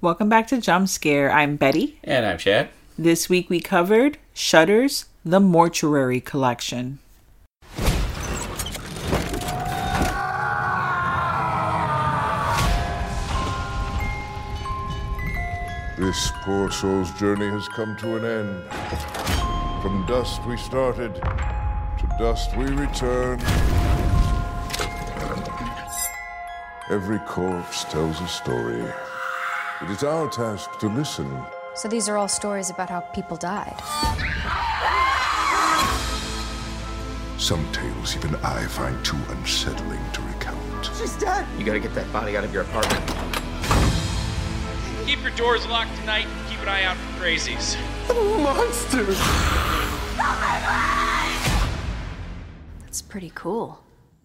Welcome back to Jump Scare. I'm Betty. And I'm Chad. This week we covered Shudder's, The Mortuary Collection. This poor soul's journey has come to an end. From dust we started, to dust we return. Every corpse tells a story. It is our task to listen. So these are all stories about how people died. Some tales even I find too unsettling to recount. She's dead. You gotta get that body out of your apartment. Keep your doors locked tonight. And keep an eye out for crazies. Monsters! That's pretty cool.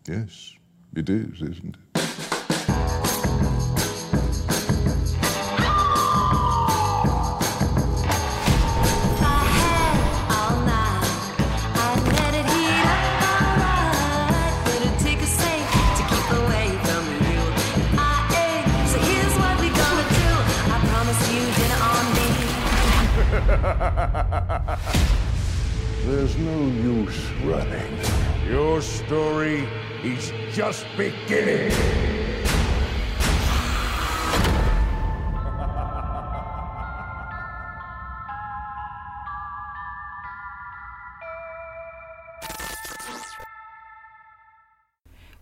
Yes, it is, isn't it? There's no use running. Your story is just beginning.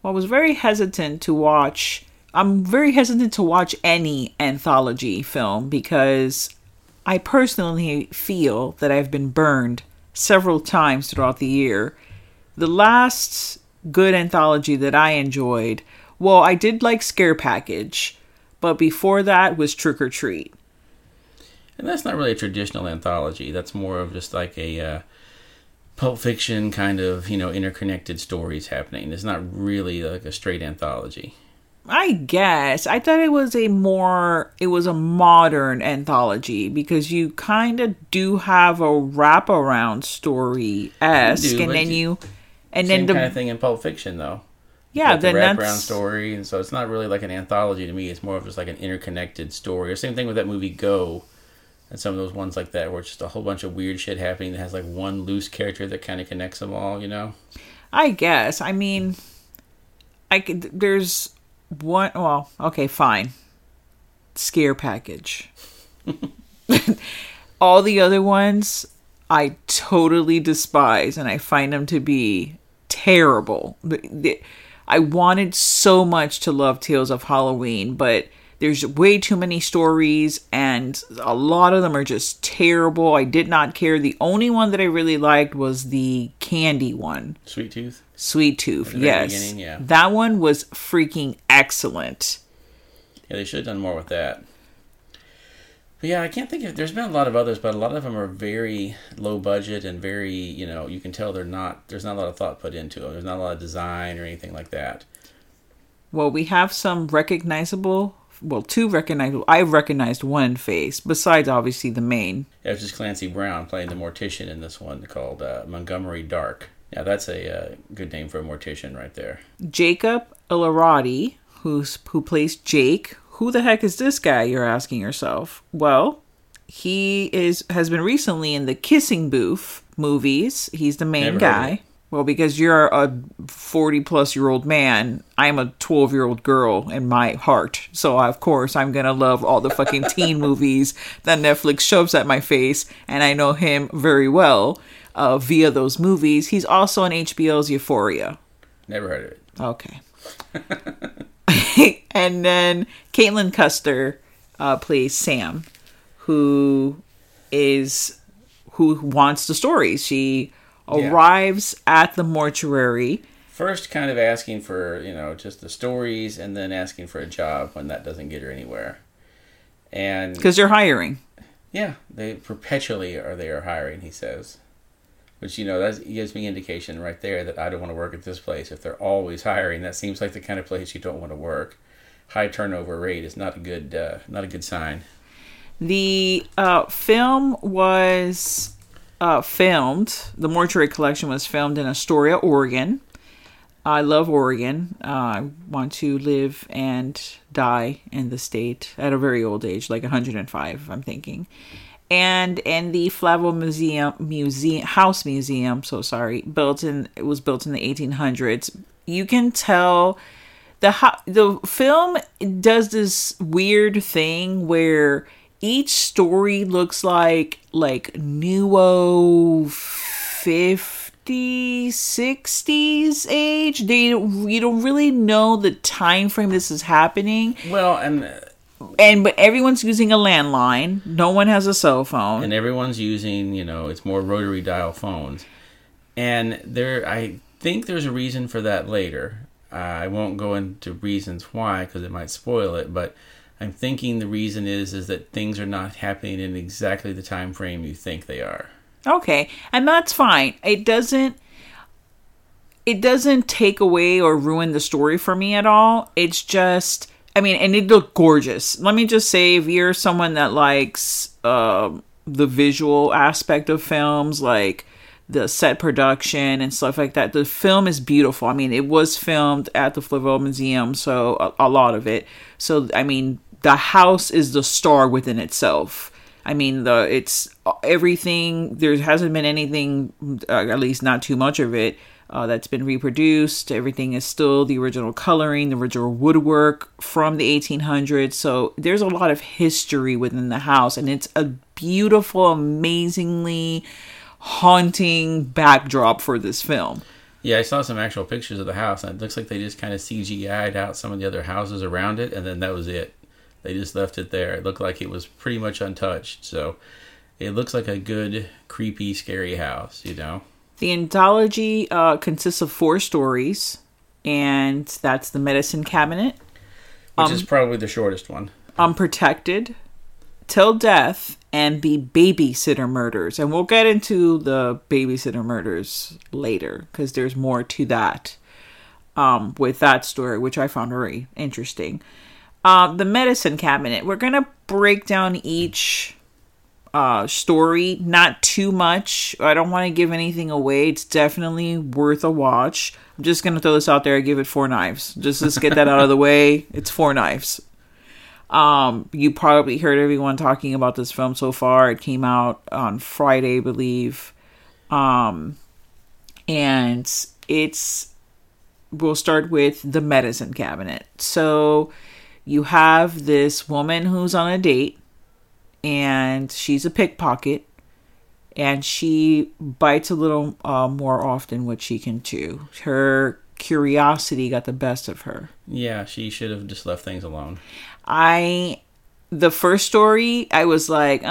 Well, I was very hesitant to watch. I'm very hesitant to watch any anthology film because I personally feel that I've been burned several times throughout the year. The last good anthology that I enjoyed, well, I did like Scare Package, but before that was Trick or Treat. And that's not really a traditional anthology. That's more of just like a uh, Pulp Fiction kind of, you know, interconnected stories happening. It's not really like a straight anthology. I guess I thought it was a more it was a modern anthology because you kind of do have a wraparound story esque, and then you- and Same then the kind of thing in Pulp Fiction, though. yeah Like the wraparound that's story, and so it's not really like an anthology to me. It's more of just like an interconnected story. Or same thing with that movie Go, and some of those ones like that, where it's just a whole bunch of weird shit happening that has like one loose character that kind of connects them all. You know? I guess I mean I could there's one well okay fine scare package all the other ones I totally despise and I find them to be terrible. I wanted so much to love Tales of Halloween, but there's way too many stories and a lot of them are just terrible. I did not care. The only one that I really liked was the candy one. Sweet Tooth. Sweet Tooth, yes. yeah. That one was freaking excellent. Yeah, they should have done more with that. But yeah, I can't think of. There's been a lot of others, but a lot of them are very low budget and very, you know, you can tell they're not. There's not a lot of thought put into them. There's not a lot of design or anything like that. Well, we have some recognizable, well, two recognizable. I've recognized one face, besides obviously the main. Yeah, it's just Clancy Brown playing the mortician in this one called uh, Montgomery Dark. Yeah, that's a uh, good name for a mortician right there. Jacob Elordi, who's who plays Jake. Who the heck is this guy? You're asking yourself. Well, he is has been recently in the Kissing Booth movies. He's the main Never guy. Well, because you're a 40 plus year old man, I'm a 12 year old girl in my heart. So, of course, I'm going to love all the fucking teen movies that Netflix shoves at my face. And I know him very well uh, via those movies. He's also on HBO's Euphoria. Never heard of it. Okay. and then Caitlin Custer uh, plays Sam, who is who wants the stories. She Yeah. arrives at the mortuary. First, kind of asking for you know just the stories, and then asking for a job when that doesn't get her anywhere. And Because they're hiring. Yeah, they perpetually are they are hiring. He says, which you know that gives me indication right there that I don't want to work at this place. If they're always hiring, that seems like the kind of place you don't want to work. High turnover rate is not a good uh, not a good sign. The uh, film was uh, filmed, the mortuary collection was filmed in Astoria, Oregon. I love Oregon. Uh, I want to live and die in the state at a very old age, like 105, I'm thinking. And in the Flavel Museum, museum House Museum, so sorry, built in it was built in the 1800s. You can tell the the film does this weird thing where each story looks like like nuo 50 60s age. They you don't really know the time frame this is happening. Well, and and but everyone's using a landline. No one has a cell phone. And everyone's using you know it's more rotary dial phones. And there i think there's a reason for that later. Uh, i won't go into reasons why because it might spoil it but i'm thinking the reason is is that things are not happening in exactly the time frame you think they are Okay, and that's fine. It doesn't it doesn't take away or ruin the story for me at all. It's just I mean, and it looked gorgeous. Let me just say if you're someone that likes um the visual aspect of films like the set production and stuff like that. The film is beautiful. I mean, it was filmed at the Flavel Museum, so a, a lot of it. So I mean, the house is the star within itself. I mean, the it's everything. There hasn't been anything, uh, at least not too much of it, uh, that's been reproduced. Everything is still the original coloring, the original woodwork from the 1800s. So there's a lot of history within the house, and it's a beautiful, amazingly haunting backdrop for this film. yeah i saw some actual pictures of the house and it looks like they just kind of cgi'd out some of the other houses around it and then that was it they just left it there it looked like it was pretty much untouched so it looks like a good creepy scary house you know The anthology uh, consists of four stories, and that's the medicine cabinet, which Um, is probably the shortest one unprotected, till death, and the babysitter murders. And we'll get into the babysitter murders later because there's more to that um, with that story, which I found very interesting. Um, the medicine cabinet. We're gonna break down each uh story. Not too much. I don't want to give anything away. It's definitely worth a watch. I'm just gonna throw this out there. I give it four knives. Just let's get that out of the way. It's four knives. Um you probably heard everyone talking about this film so far. It came out on friday i believe. Um and it's we'll start with the medicine cabinet. So you have this woman who's on a date and she's a pickpocket and she bites a little uh, more often what she can chew. Her curiosity got the best of her. Yeah she should have just left things alone. I the first story i was like uh,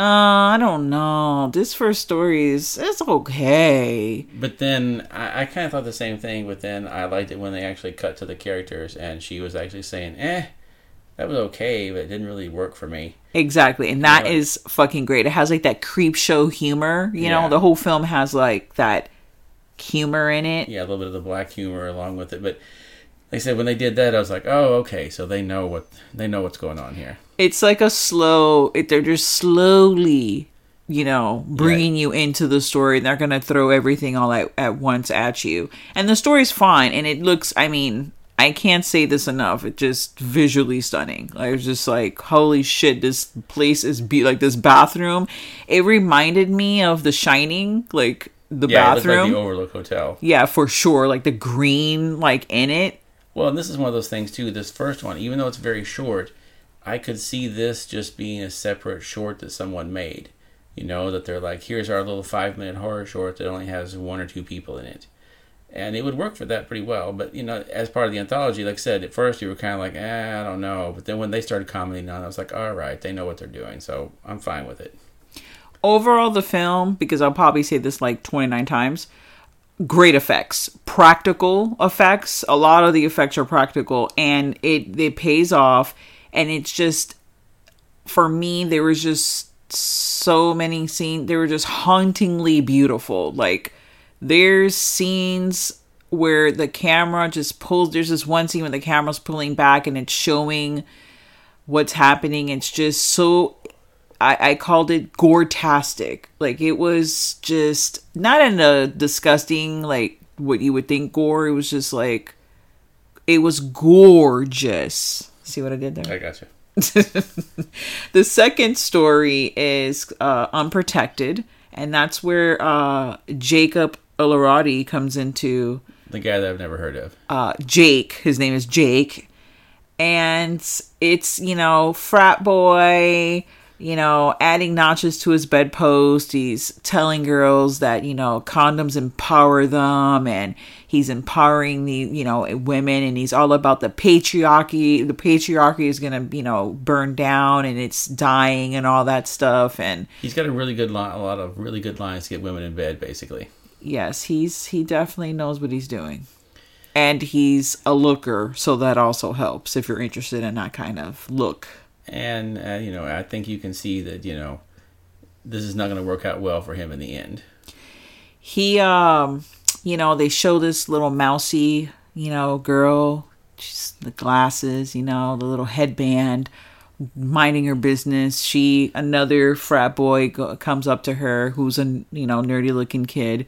i don't know. This first story is it's okay. But then I, I kind of thought the same thing. But then I liked it when they actually cut to the characters and she was actually saying, "Eh, that was okay, but it didn't really work for me." Exactly. And that Yeah. is fucking great. It has like that Creepshow humor. You know, the whole film has like that humor in it. Yeah, a little bit of the black humor along with it. But like I said, when they did that, I was like, "Oh, okay, so they know what they know what's going on here." It's like a slow, it, they're just slowly, you know, bringing you into the story. And they're going to throw everything all at, at once at you. And the story's fine. And it looks, I mean, I can't say this enough. It's just visually stunning. I was just like, holy shit, this place is be like this bathroom. It reminded me of The Shining, like the Yeah, it bathroom. like the Overlook Hotel. Yeah, for sure. Like the green, like in it. Well, and this is one of those things too. This first one, even though it's very short, I could see this just being a separate short that someone made. You know, that they're like, here's our little five minute horror short that only has one or two people in it. And it would work for that pretty well. But, you know, as part of the anthology, like I said, at first you were kind of like, eh, I don't know. But then when they started commenting on it, I was like, all right, they know what they're doing. So I'm fine with it. Overall, the film, because I'll probably say this like 29 times, great effects, practical effects. A lot of the effects are practical and it, it pays off. And it's just, for me, there was just so many scenes. They were just hauntingly beautiful. Like, there's scenes where the camera just pulls. There's this one scene where the camera's pulling back and it's showing what's happening. It's just so. I, I called it gore-tastic. Like it was just not in a disgusting like what you would think gore. It was just like it was gorgeous. See what I did there? I got you. the second story is uh, unprotected, and that's where uh, Jacob Elordi comes into The guy that I've never heard of. uh, Jake. His name is Jake, and it's you know frat boy. You know, adding notches to his bedpost. He's telling girls that you know condoms empower them, and he's empowering the you know women, and he's all about the patriarchy. The patriarchy is gonna you know burn down, and it's dying, and all that stuff. And He's got a really good line, a lot of really good lines to get women in bed, basically. Yes, he's he definitely knows what he's doing. And he's a looker, so that also helps if you're interested in that kind of look. And uh, you know, I think you can see that you know this is not going to work out well for him in the end. He um you know, they show this little mousy, you know, girl, she's the glasses, you know, the little headband, minding her business. She another frat boy go, comes up to her who's a you know nerdy looking kid,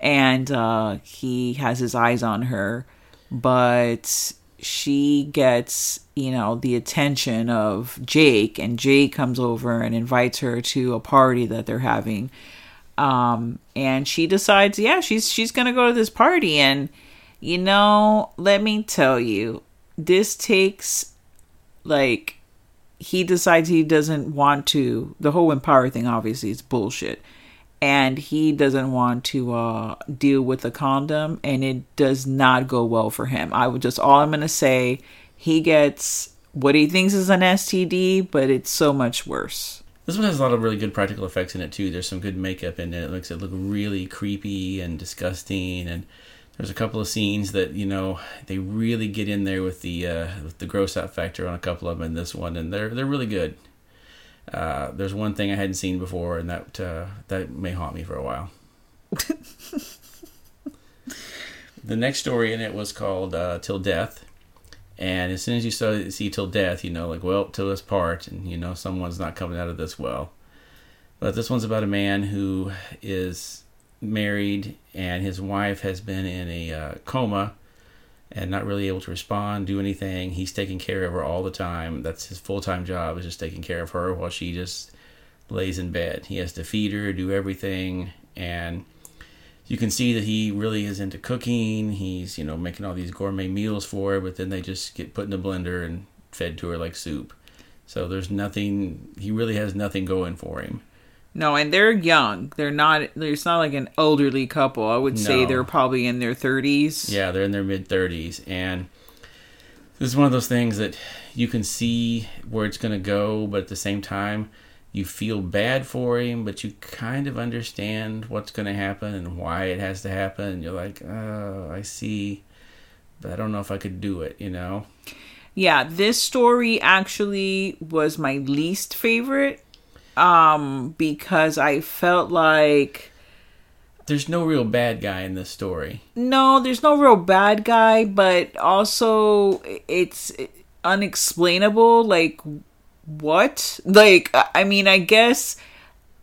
and uh, he has his eyes on her, but she gets you know the attention of Jake, and Jake comes over and invites her to a party that they're having. Um and she decides yeah she's she's gonna go to this party. And you know let me tell you this takes like he decides he doesn't want to the whole empower thing obviously is bullshit and he doesn't want to uh deal with a condom and it does not go well for him i would just all i'm gonna say he gets what he thinks is an std but it's so much worse This one has a lot of really good practical effects in it too. There's some good makeup in it. It makes it look really creepy and disgusting. And there's a couple of scenes that you know they really get in there with the uh, with the gross out factor on a couple of them in this one, and they're they're really good. Uh, there's one thing I hadn't seen before, and that uh, that may haunt me for a while. the next story in it was called uh, "Till Death," and as soon as you saw see "Till Death," you know, like well, till this part, and you know, someone's not coming out of this well. But this one's about a man who is married, and his wife has been in a uh, coma and not really able to respond, do anything. He's taking care of her all the time. That's his full time job is just taking care of her while she just lays in bed. He has to feed her, do everything, and you can see that he really is into cooking. He's you know making all these gourmet meals for her, but then they just get put in a blender and fed to her like soup. So there's nothing. He really has nothing going for him. No, and they're young. They're not. There's not like an elderly couple. I would say No. they're probably in their thirties. Yeah, they're in their mid 30s. And this is one of those things that you can see where it's going to go, but at the same time, you feel bad for him, but you kind of understand what's going to happen and why it has to happen. And you're like, oh, I see, but I don't know if I could do it, you know? Yeah, this story actually was my least favorite. Um, because I felt like There's no real bad guy in this story. no, there's no real bad guy, but also it's unexplainable. Like, what? Like, I mean, I guess,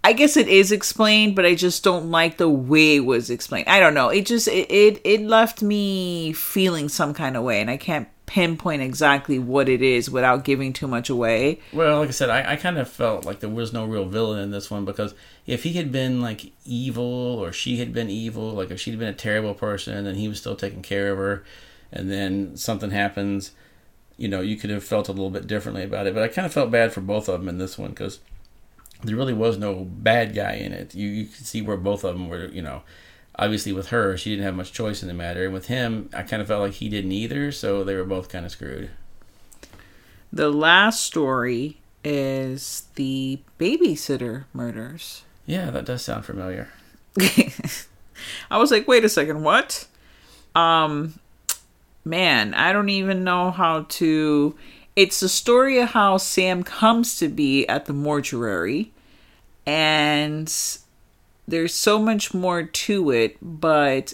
I guess it is explained, but I just don't like the way it was explained. I don't know. It just it it, it left me feeling some kind of way, and I can't pinpoint exactly what it is without giving too much away. Well, like I said, I, I kind of felt like there was no real villain in this one because if he had been like evil or she had been evil, like if she'd been a terrible person and he was still taking care of her, and then something happens, you know, you could have felt a little bit differently about it. But I kind of felt bad for both of them in this one because there really was no bad guy in it. You you could see where both of them were, you know. Obviously, with her, she didn't have much choice in the matter, and with him, I kind of felt like he didn't either. So they were both kind of screwed. The last story is the babysitter murders. Yeah, that does sound familiar. I was like, wait a second, what? Um, man, I don't even know how to. It's the story of how Sam comes to be at the mortuary, and there's so much more to it, but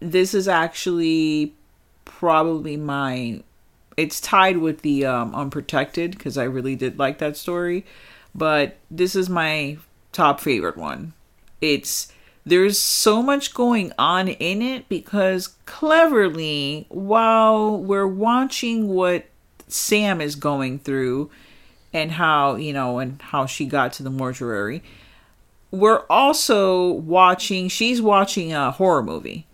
this is actually probably my. It's tied with the um, unprotected because I really did like that story, but this is my top favorite one. It's there's so much going on in it because cleverly, while we're watching what Sam is going through and how, you know, and how she got to the mortuary, we're also watching, she's watching a horror movie.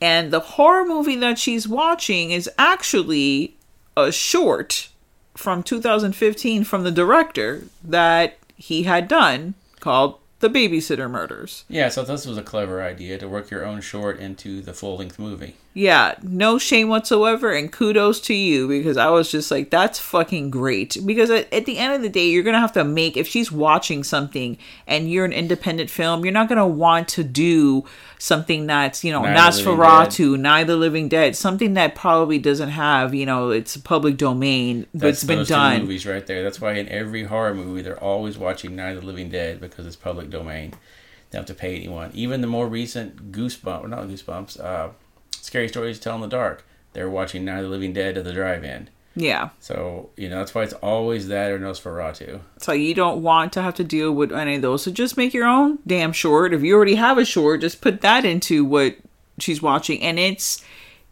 And the horror movie that she's watching is actually a short from 2015 from the director that he had done called The Babysitter Murders. Yeah, so this was a clever idea to work your own short into the full length movie. Yeah, no shame whatsoever, and kudos to you because I was just like, that's fucking great. Because at, at the end of the day, you're gonna have to make if she's watching something and you're an independent film, you're not gonna want to do something that's you know Night of the Living Nosferatu, Night the Living Dead, something that probably doesn't have you know it's public domain, but That's it's been done. movies right there. That's why in every horror movie they're always watching Night of the Living Dead because it's public domain. They don't have to pay anyone. Even the more recent Goosebumps, or not Goosebumps, uh, Scary Stories to Tell in the Dark, they're watching Night of the Living Dead at the drive-in. Yeah. So you know that's why it's always that or Nosferatu. So you don't want to have to deal with any of those. So just make your own damn short. If you already have a short, just put that into what she's watching and it's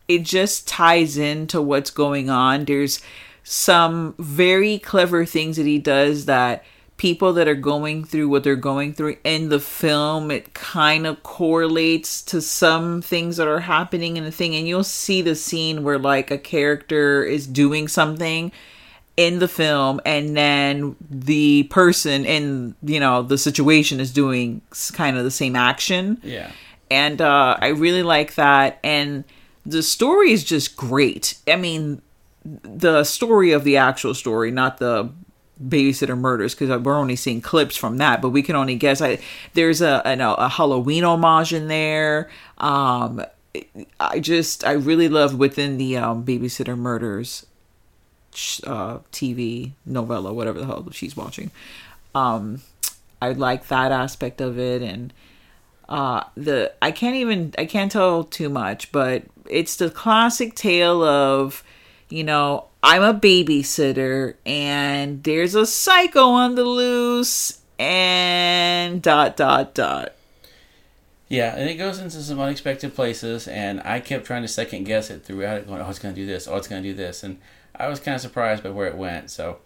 it just ties into what's going on. There's some very clever things that he does that people that are going through what they're going through in the film it kind of correlates to some things that are happening in the thing and you'll see the scene where like a character is doing something in the film and then the person in you know the situation is doing kind of the same action Yeah. and uh, I really like that. And the story is just great. I mean, the story of the actual story, not the babysitter murders, because we're only seeing clips from that, but we can only guess. I there's a a, a Halloween homage in there. Um, I just I really love within the um, babysitter murders uh, TV novella, whatever the hell she's watching. Um, I like that aspect of it, and uh, the I can't even I can't tell too much, but it's the classic tale of you know I'm a babysitter and there's a psycho on the loose and dot dot dot. Yeah, and it goes into some unexpected places, and I kept trying to second guess it throughout it, going, "Oh, it's going to do this. Oh, it's going to do this," and I was kind of surprised by where it went. So,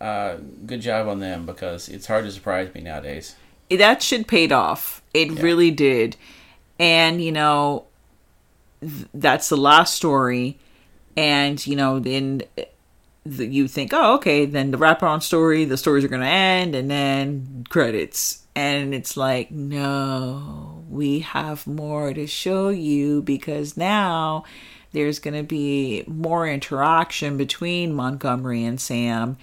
uh, good job on them because it's hard to surprise me nowadays. that should paid off. It really did. And, you know, th- that's the last story. And, you know, then the, you think, oh, okay, then the wraparound story, the stories are going to end, and then credits. And it's like, no, we have more to show you because now there's going to be more interaction between Montgomery and Sam.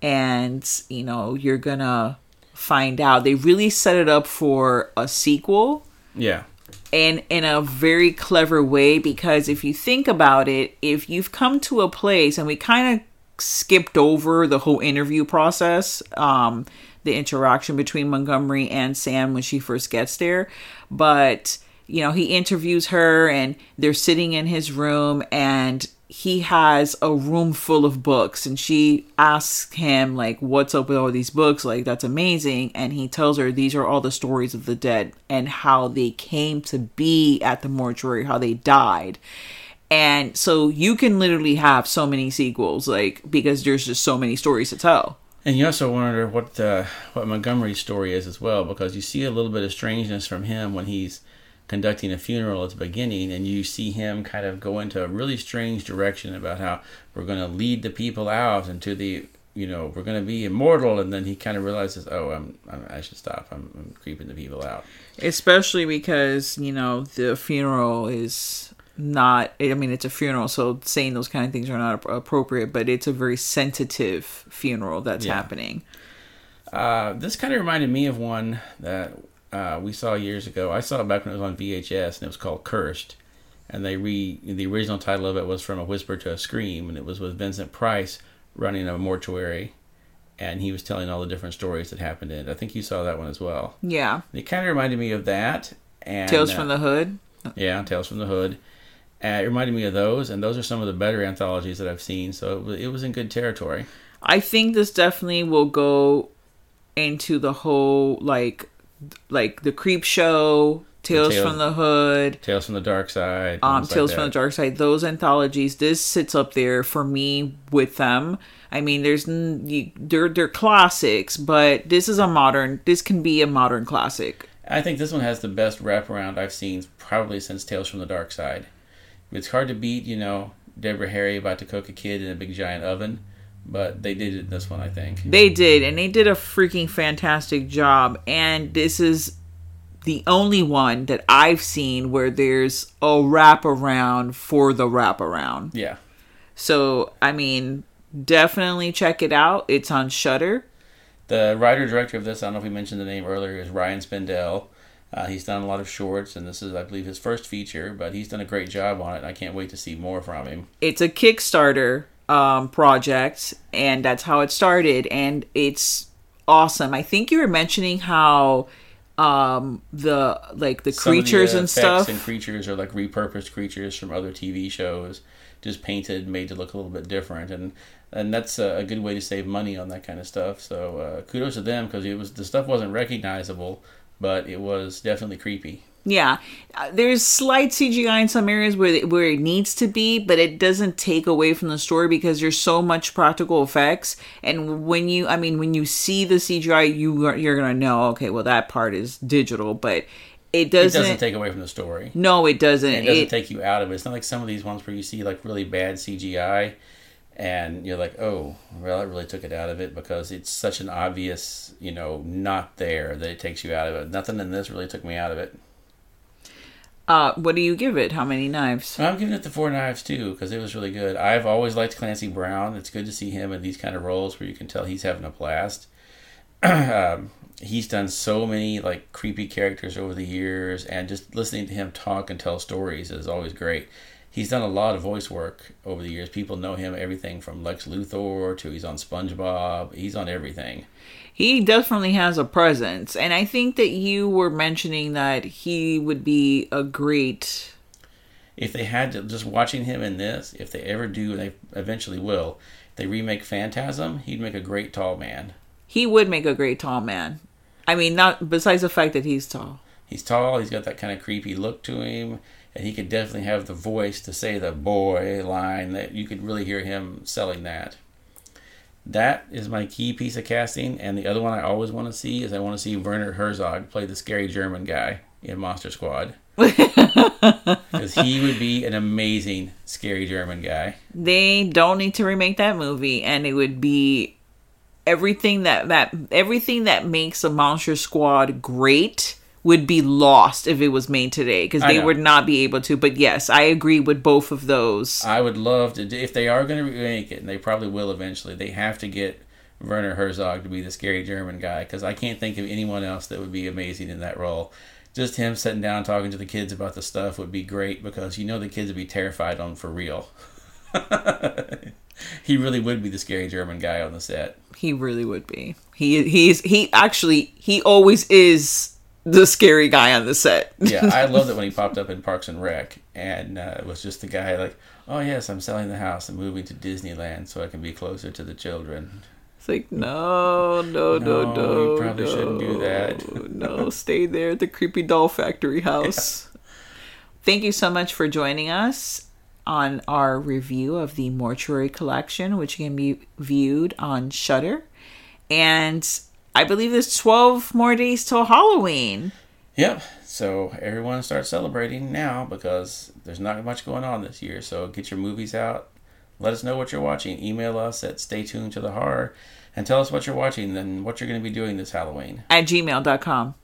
And, you know, you're going to find out. They really set it up for a sequel Yeah, and in a very clever way because if you think about it, if you've come to a place and we kind of skipped over the whole interview process, um, the interaction between Montgomery and Sam when she first gets there, but you know, he interviews her and they're sitting in his room and he has a room full of books and she asks him like what's up with all these books? Like that's amazing. And he tells her these are all the stories of the dead and how they came to be at the mortuary how they died. And so you can literally have so many sequels like because there's just so many stories to tell. And you also wonder what uh, what Montgomery's story is as well because you see a little bit of strangeness from him when he's conducting a funeral at the beginning and you see him kind of go into a really strange direction about how we're going to lead the people out into the you know we're going to be immortal and then he kind of realizes oh I'm, I'm i should stop. I'm, I'm creeping the people out. Especially because you know the funeral is not i mean it's a funeral so saying those kind of things are not appropriate but it's a very sensitive funeral that's Yeah. happening. Uh, this kind of reminded me of one that uh, we saw years ago i saw it back when it was on vhs and it was called cursed. And they re the original title of it was from a whisper to a scream and it was with vincent price running a mortuary and he was telling all the different stories that happened in it. I think you saw that one as well. Yeah. It kind of reminded me of that and tales uh, from the hood? Yeah tales from the hood. Uh, it reminded me of those and those are some of the better anthologies that i've seen so it was, it was in good territory. I think this definitely will go into the whole like like the Creepshow Tales Tales- from the Hood, Tales from the Dark Side. um, ones like Tales from the. Dark Side, those anthologies, this sits up there for me with them. I mean, there's they're they're classics, but this is a modern. This can be a modern classic. I think this one has the best wraparound I've seen probably since Tales from the Dark Side. It's hard to beat, you know, Deborah Harry about to cook a kid in a big giant oven, but they did it this one, I think. They did, and they did a freaking fantastic job. And this is the only one that I've seen where there's a wraparound for the wraparound. Yeah. So, I mean, definitely check it out. It's on Shudder. The writer director of this, I don't know if we mentioned the name earlier, is Ryan Spindell. Uh, he's done a lot of shorts, and this is, I believe, his first feature, but he's done a great job on it, I can't wait to see more from him. It's a Kickstarter um, project, and that's how it started. And it's awesome. I think you were mentioning how um the like the Some of the creatures and stuff and creatures are like repurposed creatures from other TV shows, just painted, made to look a little bit different, and and that's a, a good way to save money on that kind of stuff. So uh, kudos to them because it was the stuff wasn't recognizable, but it was definitely creepy. Yeah, Uh, there's slight CGI in some areas where it, where it needs to be, but it doesn't take away from the story because there's so much practical effects. And when you, I mean, when you see the CGI, you are, you're gonna know, okay, well that part is digital, but it doesn't. it doesn't take away from the story. no, it doesn't. It doesn't It- take you out of it. It's not like some of these ones where you see like really bad CGI, and you're like, oh, well, that really took it out of it because it's such an obvious, you know, not there that it takes you out of it. Nothing in this really took me out of it. Uh, what do you give it? How many knives? I'm giving it the four knives too because it was really good. I've always liked Clancy Brown. It's good to see him in these kind of roles where you can tell he's having a blast. um, he's done so many like creepy characters over the years, and just listening to him talk and tell stories is always great. He's done a lot of voice work over the years. People know him everything from Lex Luthor to he's on SpongeBob. He's on everything. He definitely has a presence, and I think that you were mentioning that he would be a great. if they had to just watching him in this, if they ever do, they eventually will, if they remake Phantasm, he'd make a great tall man. He would make a great tall man. I mean, not besides the fact that he's tall. He's tall, he's got that kind of creepy look to him, and he could definitely have the voice to say the boy line that you could really hear him selling that. That is my key piece of casting, and the other one I always want to see is I want to see Werner Herzog play the scary German guy in Monster Squad. Because he would be an amazing scary German guy. They don't need to remake that movie, and it would be everything that that everything that makes a Monster Squad great would be lost if it was made today because they would not be able to. But yes, I agree with both of those. I would love to. If they are going to remake it, and they probably will eventually, they have to get Werner Herzog to be the scary German guy because I can't think of anyone else that would be amazing in that role. Just him sitting down talking to the kids about the stuff would be great because you know the kids would be terrified on for real. he really would be the scary German guy on the set. He really would be. He he's he actually he always is the scary guy on the set. Yeah, I loved it when he popped up in Parks and Rec, and uh, it was just the guy like, "Oh yes, I'm selling the house and moving to Disneyland so I can be closer to the children." It's like no, no, no, No, no. you probably shouldn't do that. no, no, stay there at the creepy doll factory house. Thank you so much for joining us on our review of the Mortuary Collection, which can be viewed on Shudder. And I believe there's 12 more days till Halloween. Yep. So everyone start celebrating now because there's not much going on this year. So get your movies out. Let us know what you're watching. Email us at stay tuned to the horror and tell us what you're watching and what you're going to be doing this Halloween. At gmail.com.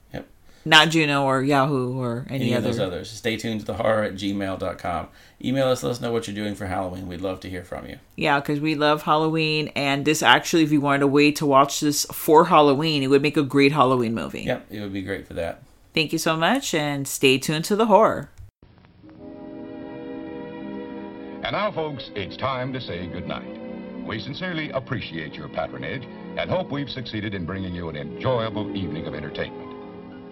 Yep. Not Juno or Yahoo or any, Any of those others. Stay tuned to the horror at gmail.com. Email us, let us know what you're doing for Halloween. We'd love to hear from you. Yeah, because we love Halloween, and this actually, if you wanted a way to watch this for Halloween, it would make a great Halloween movie. Yep, it would be great for that. Thank you so much, and stay tuned to the horror. And now, folks, it's time to say goodnight. We sincerely appreciate your patronage and hope we've succeeded in bringing you an enjoyable evening of entertainment.